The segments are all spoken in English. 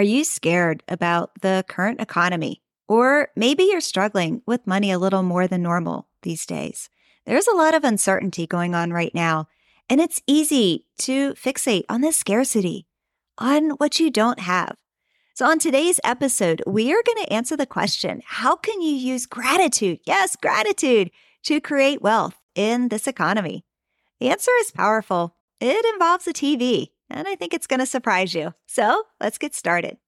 Are you scared about the current economy? Or maybe you're struggling with money a little more than normal these days. There's a lot of uncertainty going on right now, and it's easy to fixate on the scarcity, on what you don't have. So, on today's episode, we are going to answer the question how can you use gratitude? Yes, gratitude to create wealth in this economy. The answer is powerful. It involves a TV, and I think it's going to surprise you. So, let's get started.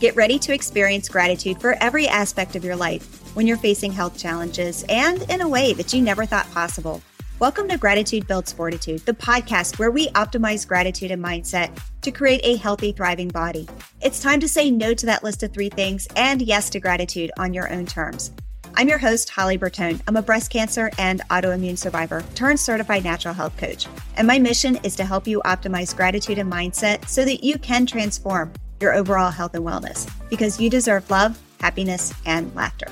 Get ready to experience gratitude for every aspect of your life when you're facing health challenges and in a way that you never thought possible. Welcome to Gratitude Builds Fortitude, the podcast where we optimize gratitude and mindset to create a healthy, thriving body. It's time to say no to that list of three things and yes to gratitude on your own terms. I'm your host, Holly Bertone. I'm a breast cancer and autoimmune survivor turned certified natural health coach. And my mission is to help you optimize gratitude and mindset so that you can transform your overall health and wellness because you deserve love, happiness, and laughter.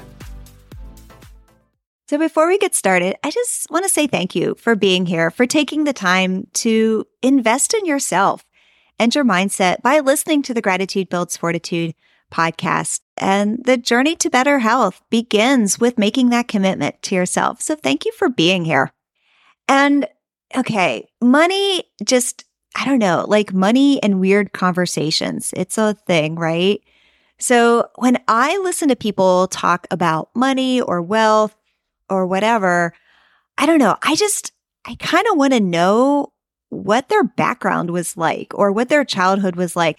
So before we get started, I just want to say thank you for being here, for taking the time to invest in yourself and your mindset by listening to the Gratitude Builds Fortitude podcast. And the journey to better health begins with making that commitment to yourself. So thank you for being here. And okay, money just, I don't know, like money and weird conversations. It's a thing, right? So when I listen to people talk about money or wealth, or whatever. I don't know. I just, I kind of want to know what their background was like or what their childhood was like.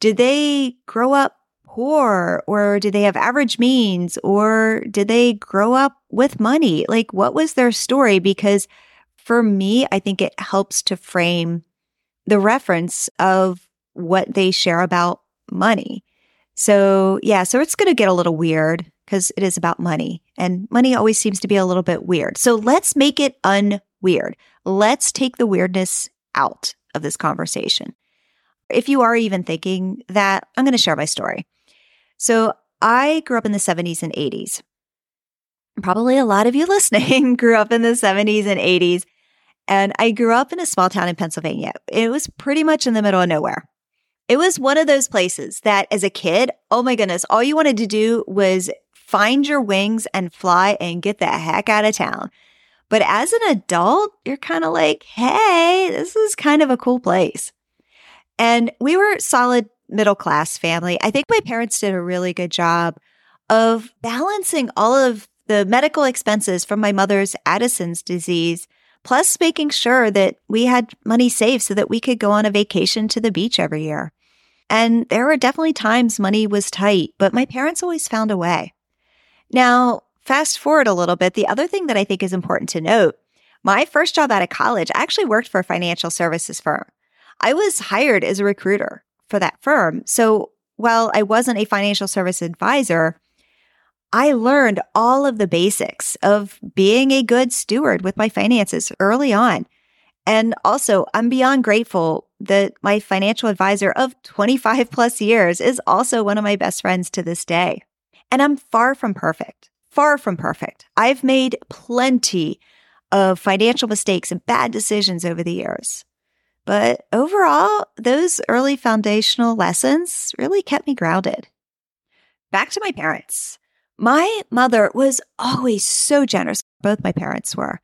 Did they grow up poor or did they have average means or did they grow up with money? Like, what was their story? Because for me, I think it helps to frame the reference of what they share about money. So, yeah, so it's going to get a little weird because it is about money and money always seems to be a little bit weird. So let's make it unweird. Let's take the weirdness out of this conversation. If you are even thinking that, I'm going to share my story. So I grew up in the 70s and 80s. Probably a lot of you listening grew up in the 70s and 80s. And I grew up in a small town in Pennsylvania. It was pretty much in the middle of nowhere. It was one of those places that as a kid, oh my goodness, all you wanted to do was find your wings and fly and get the heck out of town. But as an adult, you're kind of like, hey, this is kind of a cool place. And we were solid middle class family. I think my parents did a really good job of balancing all of the medical expenses from my mother's Addison's disease, plus making sure that we had money saved so that we could go on a vacation to the beach every year. And there were definitely times money was tight, but my parents always found a way. Now, fast forward a little bit. The other thing that I think is important to note my first job out of college, I actually worked for a financial services firm. I was hired as a recruiter for that firm. So while I wasn't a financial service advisor, I learned all of the basics of being a good steward with my finances early on. And also, I'm beyond grateful that my financial advisor of 25 plus years is also one of my best friends to this day. And I'm far from perfect, far from perfect. I've made plenty of financial mistakes and bad decisions over the years. But overall, those early foundational lessons really kept me grounded. Back to my parents. My mother was always so generous. Both my parents were.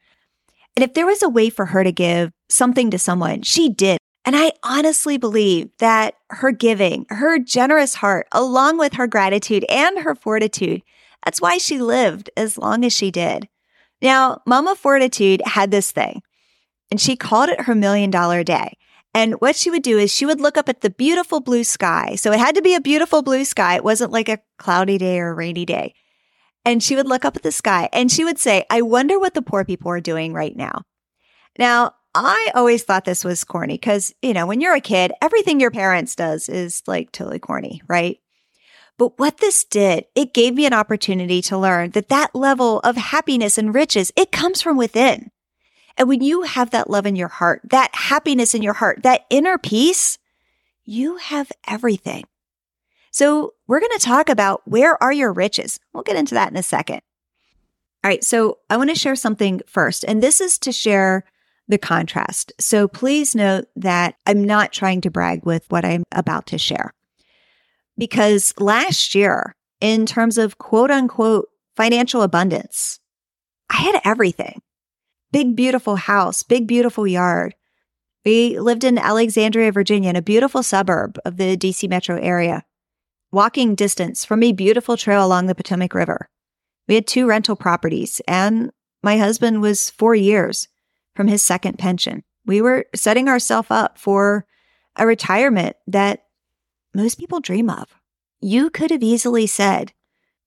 And if there was a way for her to give something to someone, she did. And I honestly believe that her giving, her generous heart, along with her gratitude and her fortitude, that's why she lived as long as she did. Now, Mama Fortitude had this thing, and she called it her million dollar day. And what she would do is she would look up at the beautiful blue sky. So it had to be a beautiful blue sky. It wasn't like a cloudy day or a rainy day. And she would look up at the sky and she would say, I wonder what the poor people are doing right now. Now, I always thought this was corny because, you know, when you're a kid, everything your parents does is like totally corny, right? But what this did, it gave me an opportunity to learn that that level of happiness and riches, it comes from within. And when you have that love in your heart, that happiness in your heart, that inner peace, you have everything. So we're going to talk about where are your riches? We'll get into that in a second. All right. So I want to share something first, and this is to share the contrast. So please note that I'm not trying to brag with what I'm about to share. Because last year, in terms of quote unquote financial abundance, I had everything. Big, beautiful house, big, beautiful yard. We lived in Alexandria, Virginia, in a beautiful suburb of the DC metro area, walking distance from a beautiful trail along the Potomac River. We had two rental properties, and my husband was four years from his second pension. We were setting ourselves up for a retirement that most people dream of. You could have easily said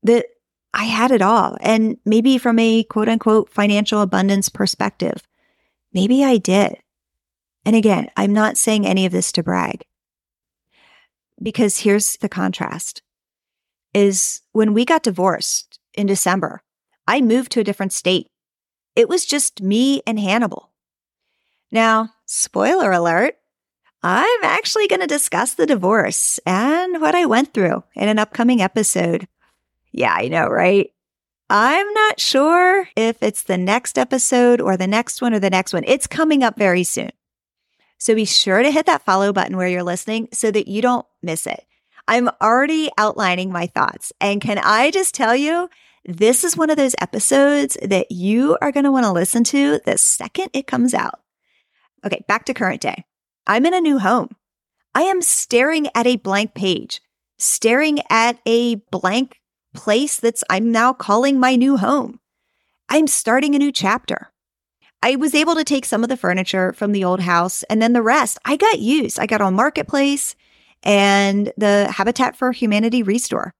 that I had it all. And maybe from a quote unquote financial abundance perspective, maybe I did. And again, I'm not saying any of this to brag because here's the contrast is when we got divorced in December, I moved to a different state. It was just me and Hannibal. Now, spoiler alert, I'm actually going to discuss the divorce and what I went through in an upcoming episode. Yeah, I know, right? I'm not sure if it's the next episode or the next one or the next one. It's coming up very soon. So be sure to hit that follow button where you're listening so that you don't miss it. I'm already outlining my thoughts. And can I just tell you, this is one of those episodes that you are going to want to listen to the second it comes out. Okay, back to current day. I'm in a new home. I am staring at a blank page, staring at a blank place that's I'm now calling my new home. I'm starting a new chapter. I was able to take some of the furniture from the old house and then the rest I got used. I got on Marketplace and the Habitat for Humanity Restore.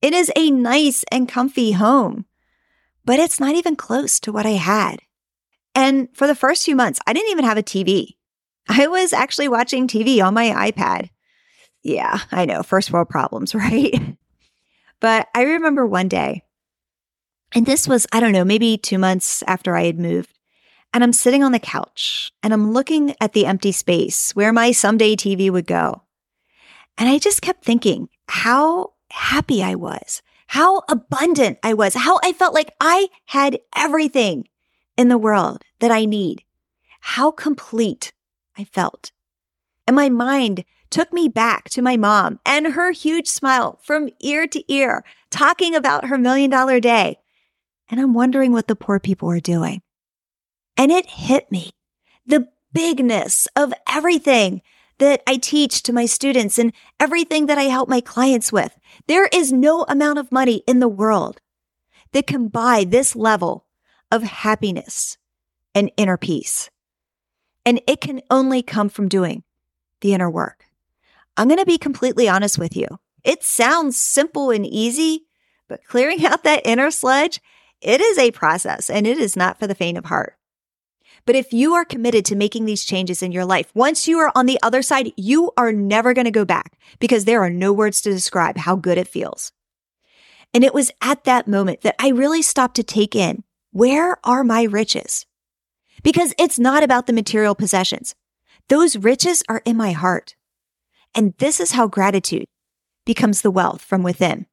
It is a nice and comfy home, but it's not even close to what I had. And for the first few months, I didn't even have a TV. I was actually watching TV on my iPad. Yeah, I know, first world problems, right? But I remember one day, and this was, I don't know, maybe two months after I had moved. And I'm sitting on the couch and I'm looking at the empty space where my someday TV would go. And I just kept thinking how happy I was, how abundant I was, how I felt like I had everything in the world that I need, how complete I felt. And my mind took me back to my mom and her huge smile from ear to ear, talking about her million dollar day. And I'm wondering what the poor people are doing. And it hit me the bigness of everything that I teach to my students and everything that I help my clients with. There is no amount of money in the world that can buy this level of happiness and inner peace. And it can only come from doing the inner work. I'm going to be completely honest with you. It sounds simple and easy, but clearing out that inner sludge, it is a process and it is not for the faint of heart. But if you are committed to making these changes in your life, once you are on the other side, you are never going to go back because there are no words to describe how good it feels. And it was at that moment that I really stopped to take in where are my riches? Because it's not about the material possessions. Those riches are in my heart. And this is how gratitude becomes the wealth from within.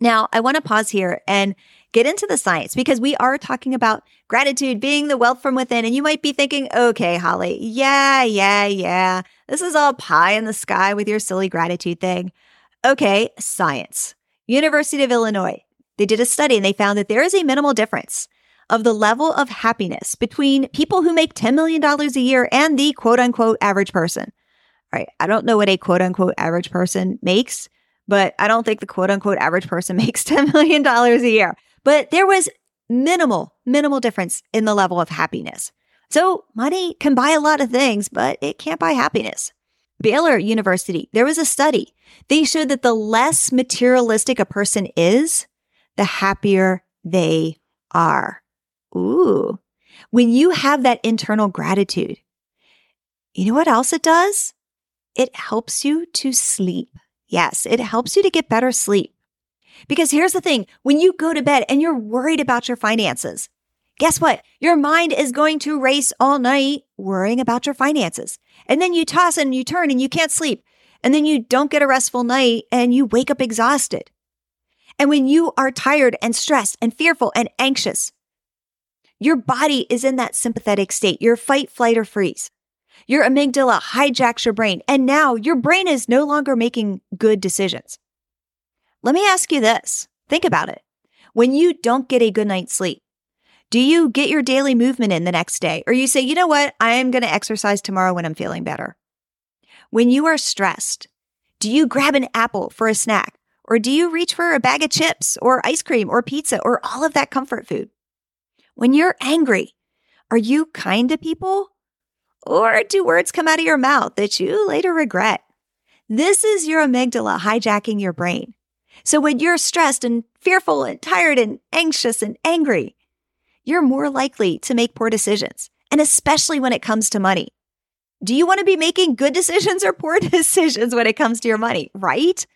Now, I want to pause here and get into the science because we are talking about gratitude being the wealth from within. And you might be thinking, okay, Holly, yeah, yeah, yeah. This is all pie in the sky with your silly gratitude thing. Okay, science. University of Illinois. They did a study and they found that there is a minimal difference of the level of happiness between people who make $10 million a year and the quote unquote average person. Right. I don't know what a quote unquote average person makes, but I don't think the quote unquote average person makes $10 million a year. But there was minimal, minimal difference in the level of happiness. So money can buy a lot of things, but it can't buy happiness. Baylor University, there was a study. They showed that the less materialistic a person is, the happier they are. Ooh. When you have that internal gratitude, you know what else it does? It helps you to sleep. Yes, it helps you to get better sleep. Because here's the thing when you go to bed and you're worried about your finances, guess what? Your mind is going to race all night worrying about your finances. And then you toss and you turn and you can't sleep. And then you don't get a restful night and you wake up exhausted. And when you are tired and stressed and fearful and anxious, Your body is in that sympathetic state, your fight, flight, or freeze. Your amygdala hijacks your brain, and now your brain is no longer making good decisions. Let me ask you this think about it. When you don't get a good night's sleep, do you get your daily movement in the next day? Or you say, you know what? I am going to exercise tomorrow when I'm feeling better. When you are stressed, do you grab an apple for a snack? Or do you reach for a bag of chips or ice cream or pizza or all of that comfort food? When you're angry, are you kind to people? Or do words come out of your mouth that you later regret? This is your amygdala hijacking your brain. So when you're stressed and fearful and tired and anxious and angry, you're more likely to make poor decisions. And especially when it comes to money. Do you want to be making good decisions or poor decisions when it comes to your money? Right?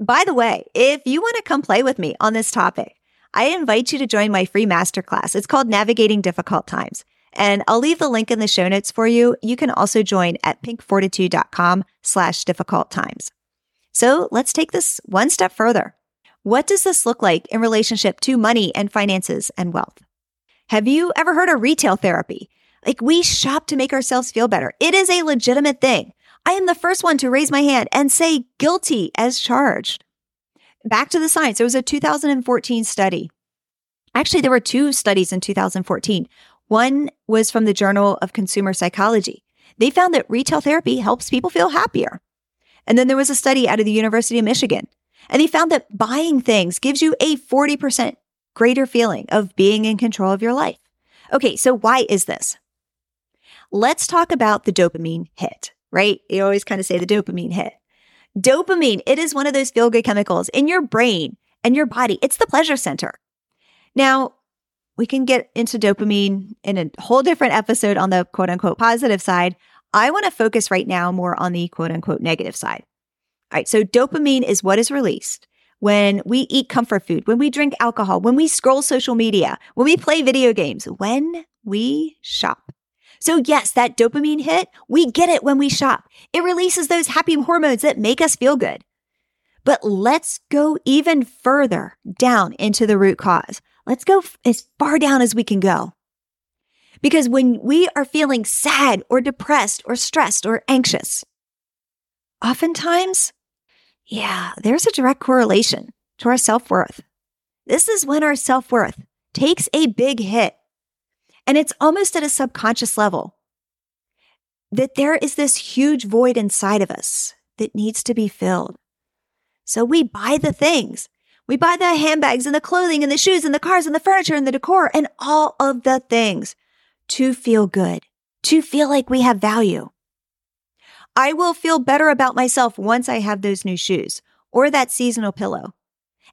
By the way, if you want to come play with me on this topic, I invite you to join my free masterclass. It's called Navigating Difficult Times. And I'll leave the link in the show notes for you. You can also join at pinkfortitude.com slash difficult times. So let's take this one step further. What does this look like in relationship to money and finances and wealth? Have you ever heard of retail therapy? Like we shop to make ourselves feel better. It is a legitimate thing. I am the first one to raise my hand and say guilty as charged. Back to the science. There was a 2014 study. Actually, there were two studies in 2014. One was from the Journal of Consumer Psychology. They found that retail therapy helps people feel happier. And then there was a study out of the University of Michigan, and they found that buying things gives you a 40% greater feeling of being in control of your life. Okay, so why is this? Let's talk about the dopamine hit, right? You always kind of say the dopamine hit. Dopamine, it is one of those feel good chemicals in your brain and your body. It's the pleasure center. Now, we can get into dopamine in a whole different episode on the quote unquote positive side. I want to focus right now more on the quote unquote negative side. All right. So dopamine is what is released when we eat comfort food, when we drink alcohol, when we scroll social media, when we play video games, when we shop. So yes, that dopamine hit, we get it when we shop. It releases those happy hormones that make us feel good. But let's go even further down into the root cause. Let's go as far down as we can go. Because when we are feeling sad or depressed or stressed or anxious, oftentimes, yeah, there's a direct correlation to our self worth. This is when our self worth takes a big hit. And it's almost at a subconscious level that there is this huge void inside of us that needs to be filled. So we buy the things. We buy the handbags and the clothing and the shoes and the cars and the furniture and the decor and all of the things to feel good, to feel like we have value. I will feel better about myself once I have those new shoes or that seasonal pillow.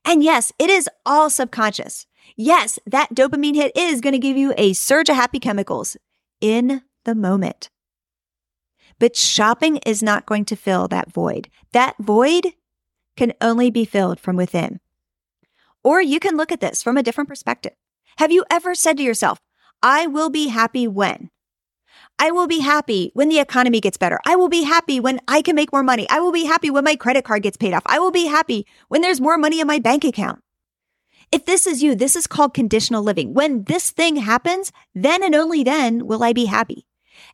And yes, it is all subconscious. Yes, that dopamine hit is going to give you a surge of happy chemicals in the moment. But shopping is not going to fill that void. That void can only be filled from within. Or you can look at this from a different perspective. Have you ever said to yourself, I will be happy when? I will be happy when the economy gets better. I will be happy when I can make more money. I will be happy when my credit card gets paid off. I will be happy when there's more money in my bank account. If this is you, this is called conditional living. When this thing happens, then and only then will I be happy.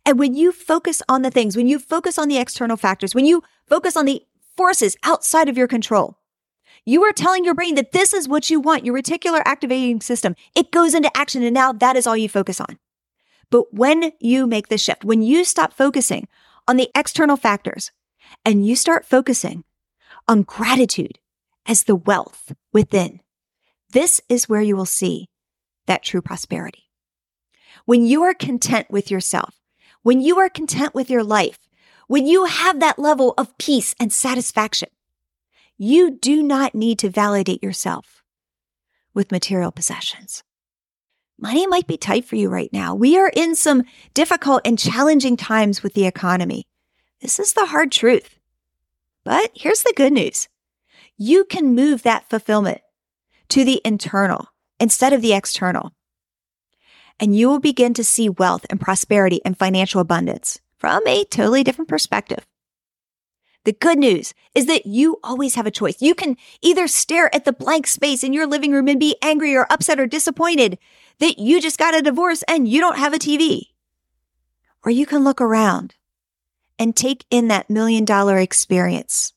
And when you focus on the things, when you focus on the external factors, when you focus on the forces outside of your control, you are telling your brain that this is what you want, your reticular activating system. It goes into action and now that is all you focus on. But when you make the shift, when you stop focusing on the external factors and you start focusing on gratitude as the wealth within, this is where you will see that true prosperity. When you are content with yourself, when you are content with your life, when you have that level of peace and satisfaction, you do not need to validate yourself with material possessions. Money might be tight for you right now. We are in some difficult and challenging times with the economy. This is the hard truth. But here's the good news. You can move that fulfillment to the internal instead of the external. And you will begin to see wealth and prosperity and financial abundance from a totally different perspective. The good news is that you always have a choice. You can either stare at the blank space in your living room and be angry or upset or disappointed that you just got a divorce and you don't have a TV. Or you can look around and take in that million dollar experience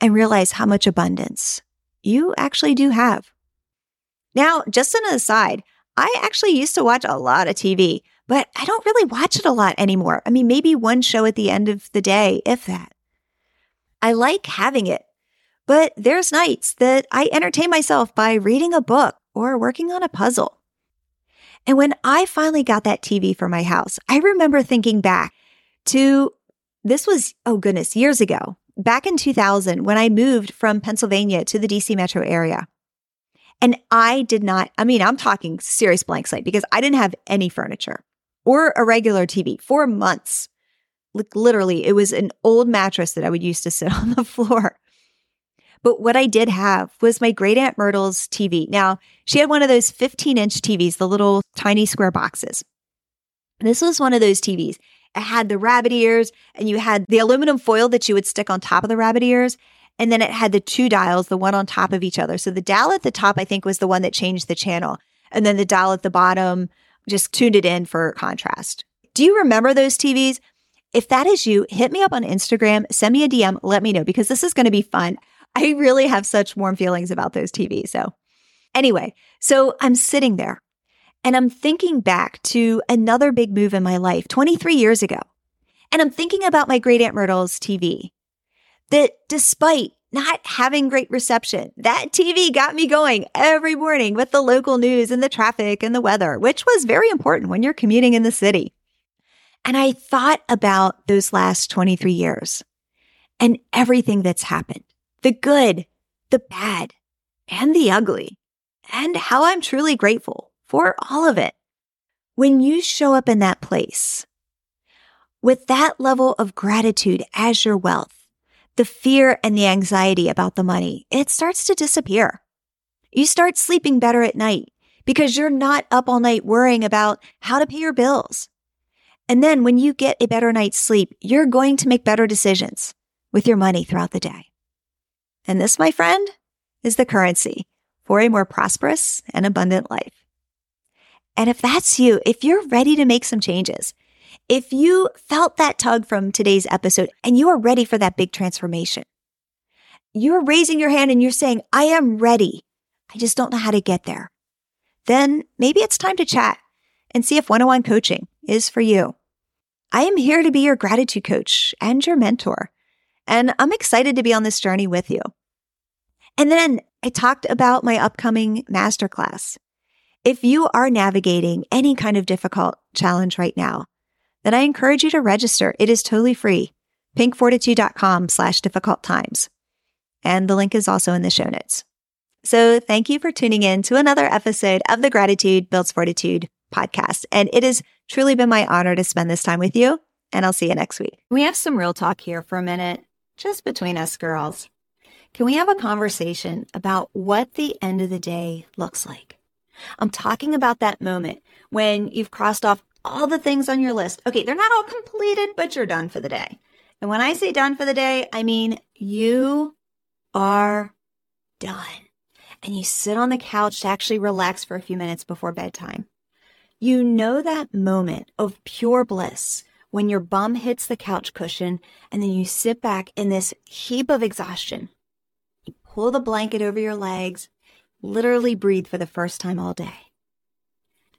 and realize how much abundance you actually do have. Now, just an aside, I actually used to watch a lot of TV, but I don't really watch it a lot anymore. I mean, maybe one show at the end of the day, if that. I like having it, but there's nights that I entertain myself by reading a book or working on a puzzle. And when I finally got that TV for my house, I remember thinking back to this was, oh goodness, years ago, back in 2000 when I moved from Pennsylvania to the DC metro area. And I did not, I mean, I'm talking serious blank slate because I didn't have any furniture or a regular TV for months. Like literally, it was an old mattress that I would use to sit on the floor. But what I did have was my great aunt Myrtle's TV. Now, she had one of those 15 inch TVs, the little tiny square boxes. This was one of those TVs. It had the rabbit ears and you had the aluminum foil that you would stick on top of the rabbit ears. And then it had the two dials, the one on top of each other. So the dial at the top, I think, was the one that changed the channel. And then the dial at the bottom just tuned it in for contrast. Do you remember those TVs? If that is you, hit me up on Instagram, send me a DM, let me know because this is going to be fun. I really have such warm feelings about those TVs. So, anyway, so I'm sitting there and I'm thinking back to another big move in my life 23 years ago. And I'm thinking about my great Aunt Myrtle's TV that despite not having great reception, that TV got me going every morning with the local news and the traffic and the weather, which was very important when you're commuting in the city. And I thought about those last 23 years and everything that's happened the good, the bad, and the ugly, and how I'm truly grateful for all of it. When you show up in that place with that level of gratitude as your wealth, the fear and the anxiety about the money, it starts to disappear. You start sleeping better at night because you're not up all night worrying about how to pay your bills. And then when you get a better night's sleep, you're going to make better decisions with your money throughout the day. And this, my friend, is the currency for a more prosperous and abundant life. And if that's you, if you're ready to make some changes, if you felt that tug from today's episode and you are ready for that big transformation, you're raising your hand and you're saying, I am ready. I just don't know how to get there. Then maybe it's time to chat and see if one on one coaching is for you. I am here to be your gratitude coach and your mentor, and I'm excited to be on this journey with you. And then I talked about my upcoming masterclass. If you are navigating any kind of difficult challenge right now, then I encourage you to register. It is totally free. pinkfortitude.com slash difficult times. And the link is also in the show notes. So thank you for tuning in to another episode of the Gratitude Builds Fortitude podcast. And it has truly been my honor to spend this time with you. And I'll see you next week. We have some real talk here for a minute, just between us girls. Can we have a conversation about what the end of the day looks like? I'm talking about that moment when you've crossed off all the things on your list. Okay, they're not all completed, but you're done for the day. And when I say done for the day, I mean you are done. And you sit on the couch to actually relax for a few minutes before bedtime. You know that moment of pure bliss when your bum hits the couch cushion and then you sit back in this heap of exhaustion. You pull the blanket over your legs, literally breathe for the first time all day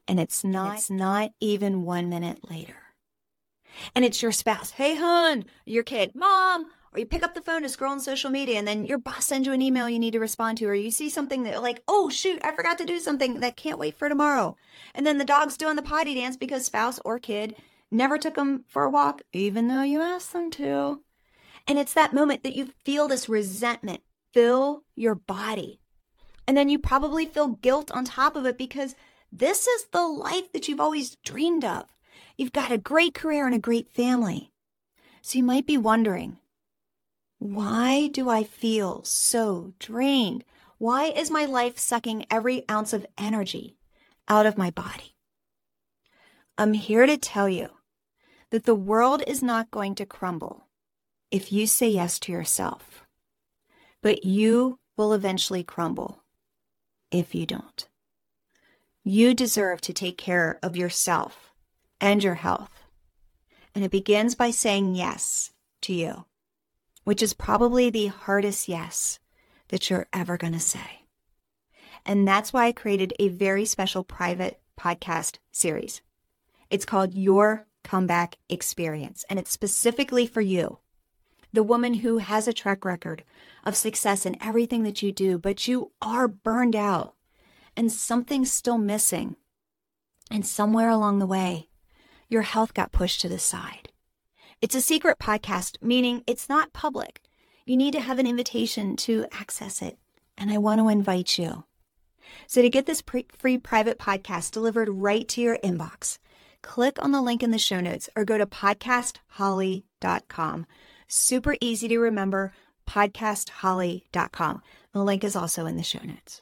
and it's not it's not even one minute later. And it's your spouse, hey hun, your kid, mom, or you pick up the phone to scroll on social media and then your boss sends you an email you need to respond to, or you see something that like, oh shoot, I forgot to do something that can't wait for tomorrow. And then the dog's doing the potty dance because spouse or kid never took them for a walk, even though you asked them to. And it's that moment that you feel this resentment fill your body. And then you probably feel guilt on top of it because this is the life that you've always dreamed of. You've got a great career and a great family. So you might be wondering, why do I feel so drained? Why is my life sucking every ounce of energy out of my body? I'm here to tell you that the world is not going to crumble if you say yes to yourself, but you will eventually crumble if you don't. You deserve to take care of yourself and your health. And it begins by saying yes to you, which is probably the hardest yes that you're ever going to say. And that's why I created a very special private podcast series. It's called Your Comeback Experience, and it's specifically for you, the woman who has a track record of success in everything that you do, but you are burned out and something's still missing. And somewhere along the way, your health got pushed to the side. It's a secret podcast, meaning it's not public. You need to have an invitation to access it. And I want to invite you. So to get this pre- free private podcast delivered right to your inbox, click on the link in the show notes or go to podcastholly.com. Super easy to remember, podcastholly.com. The link is also in the show notes.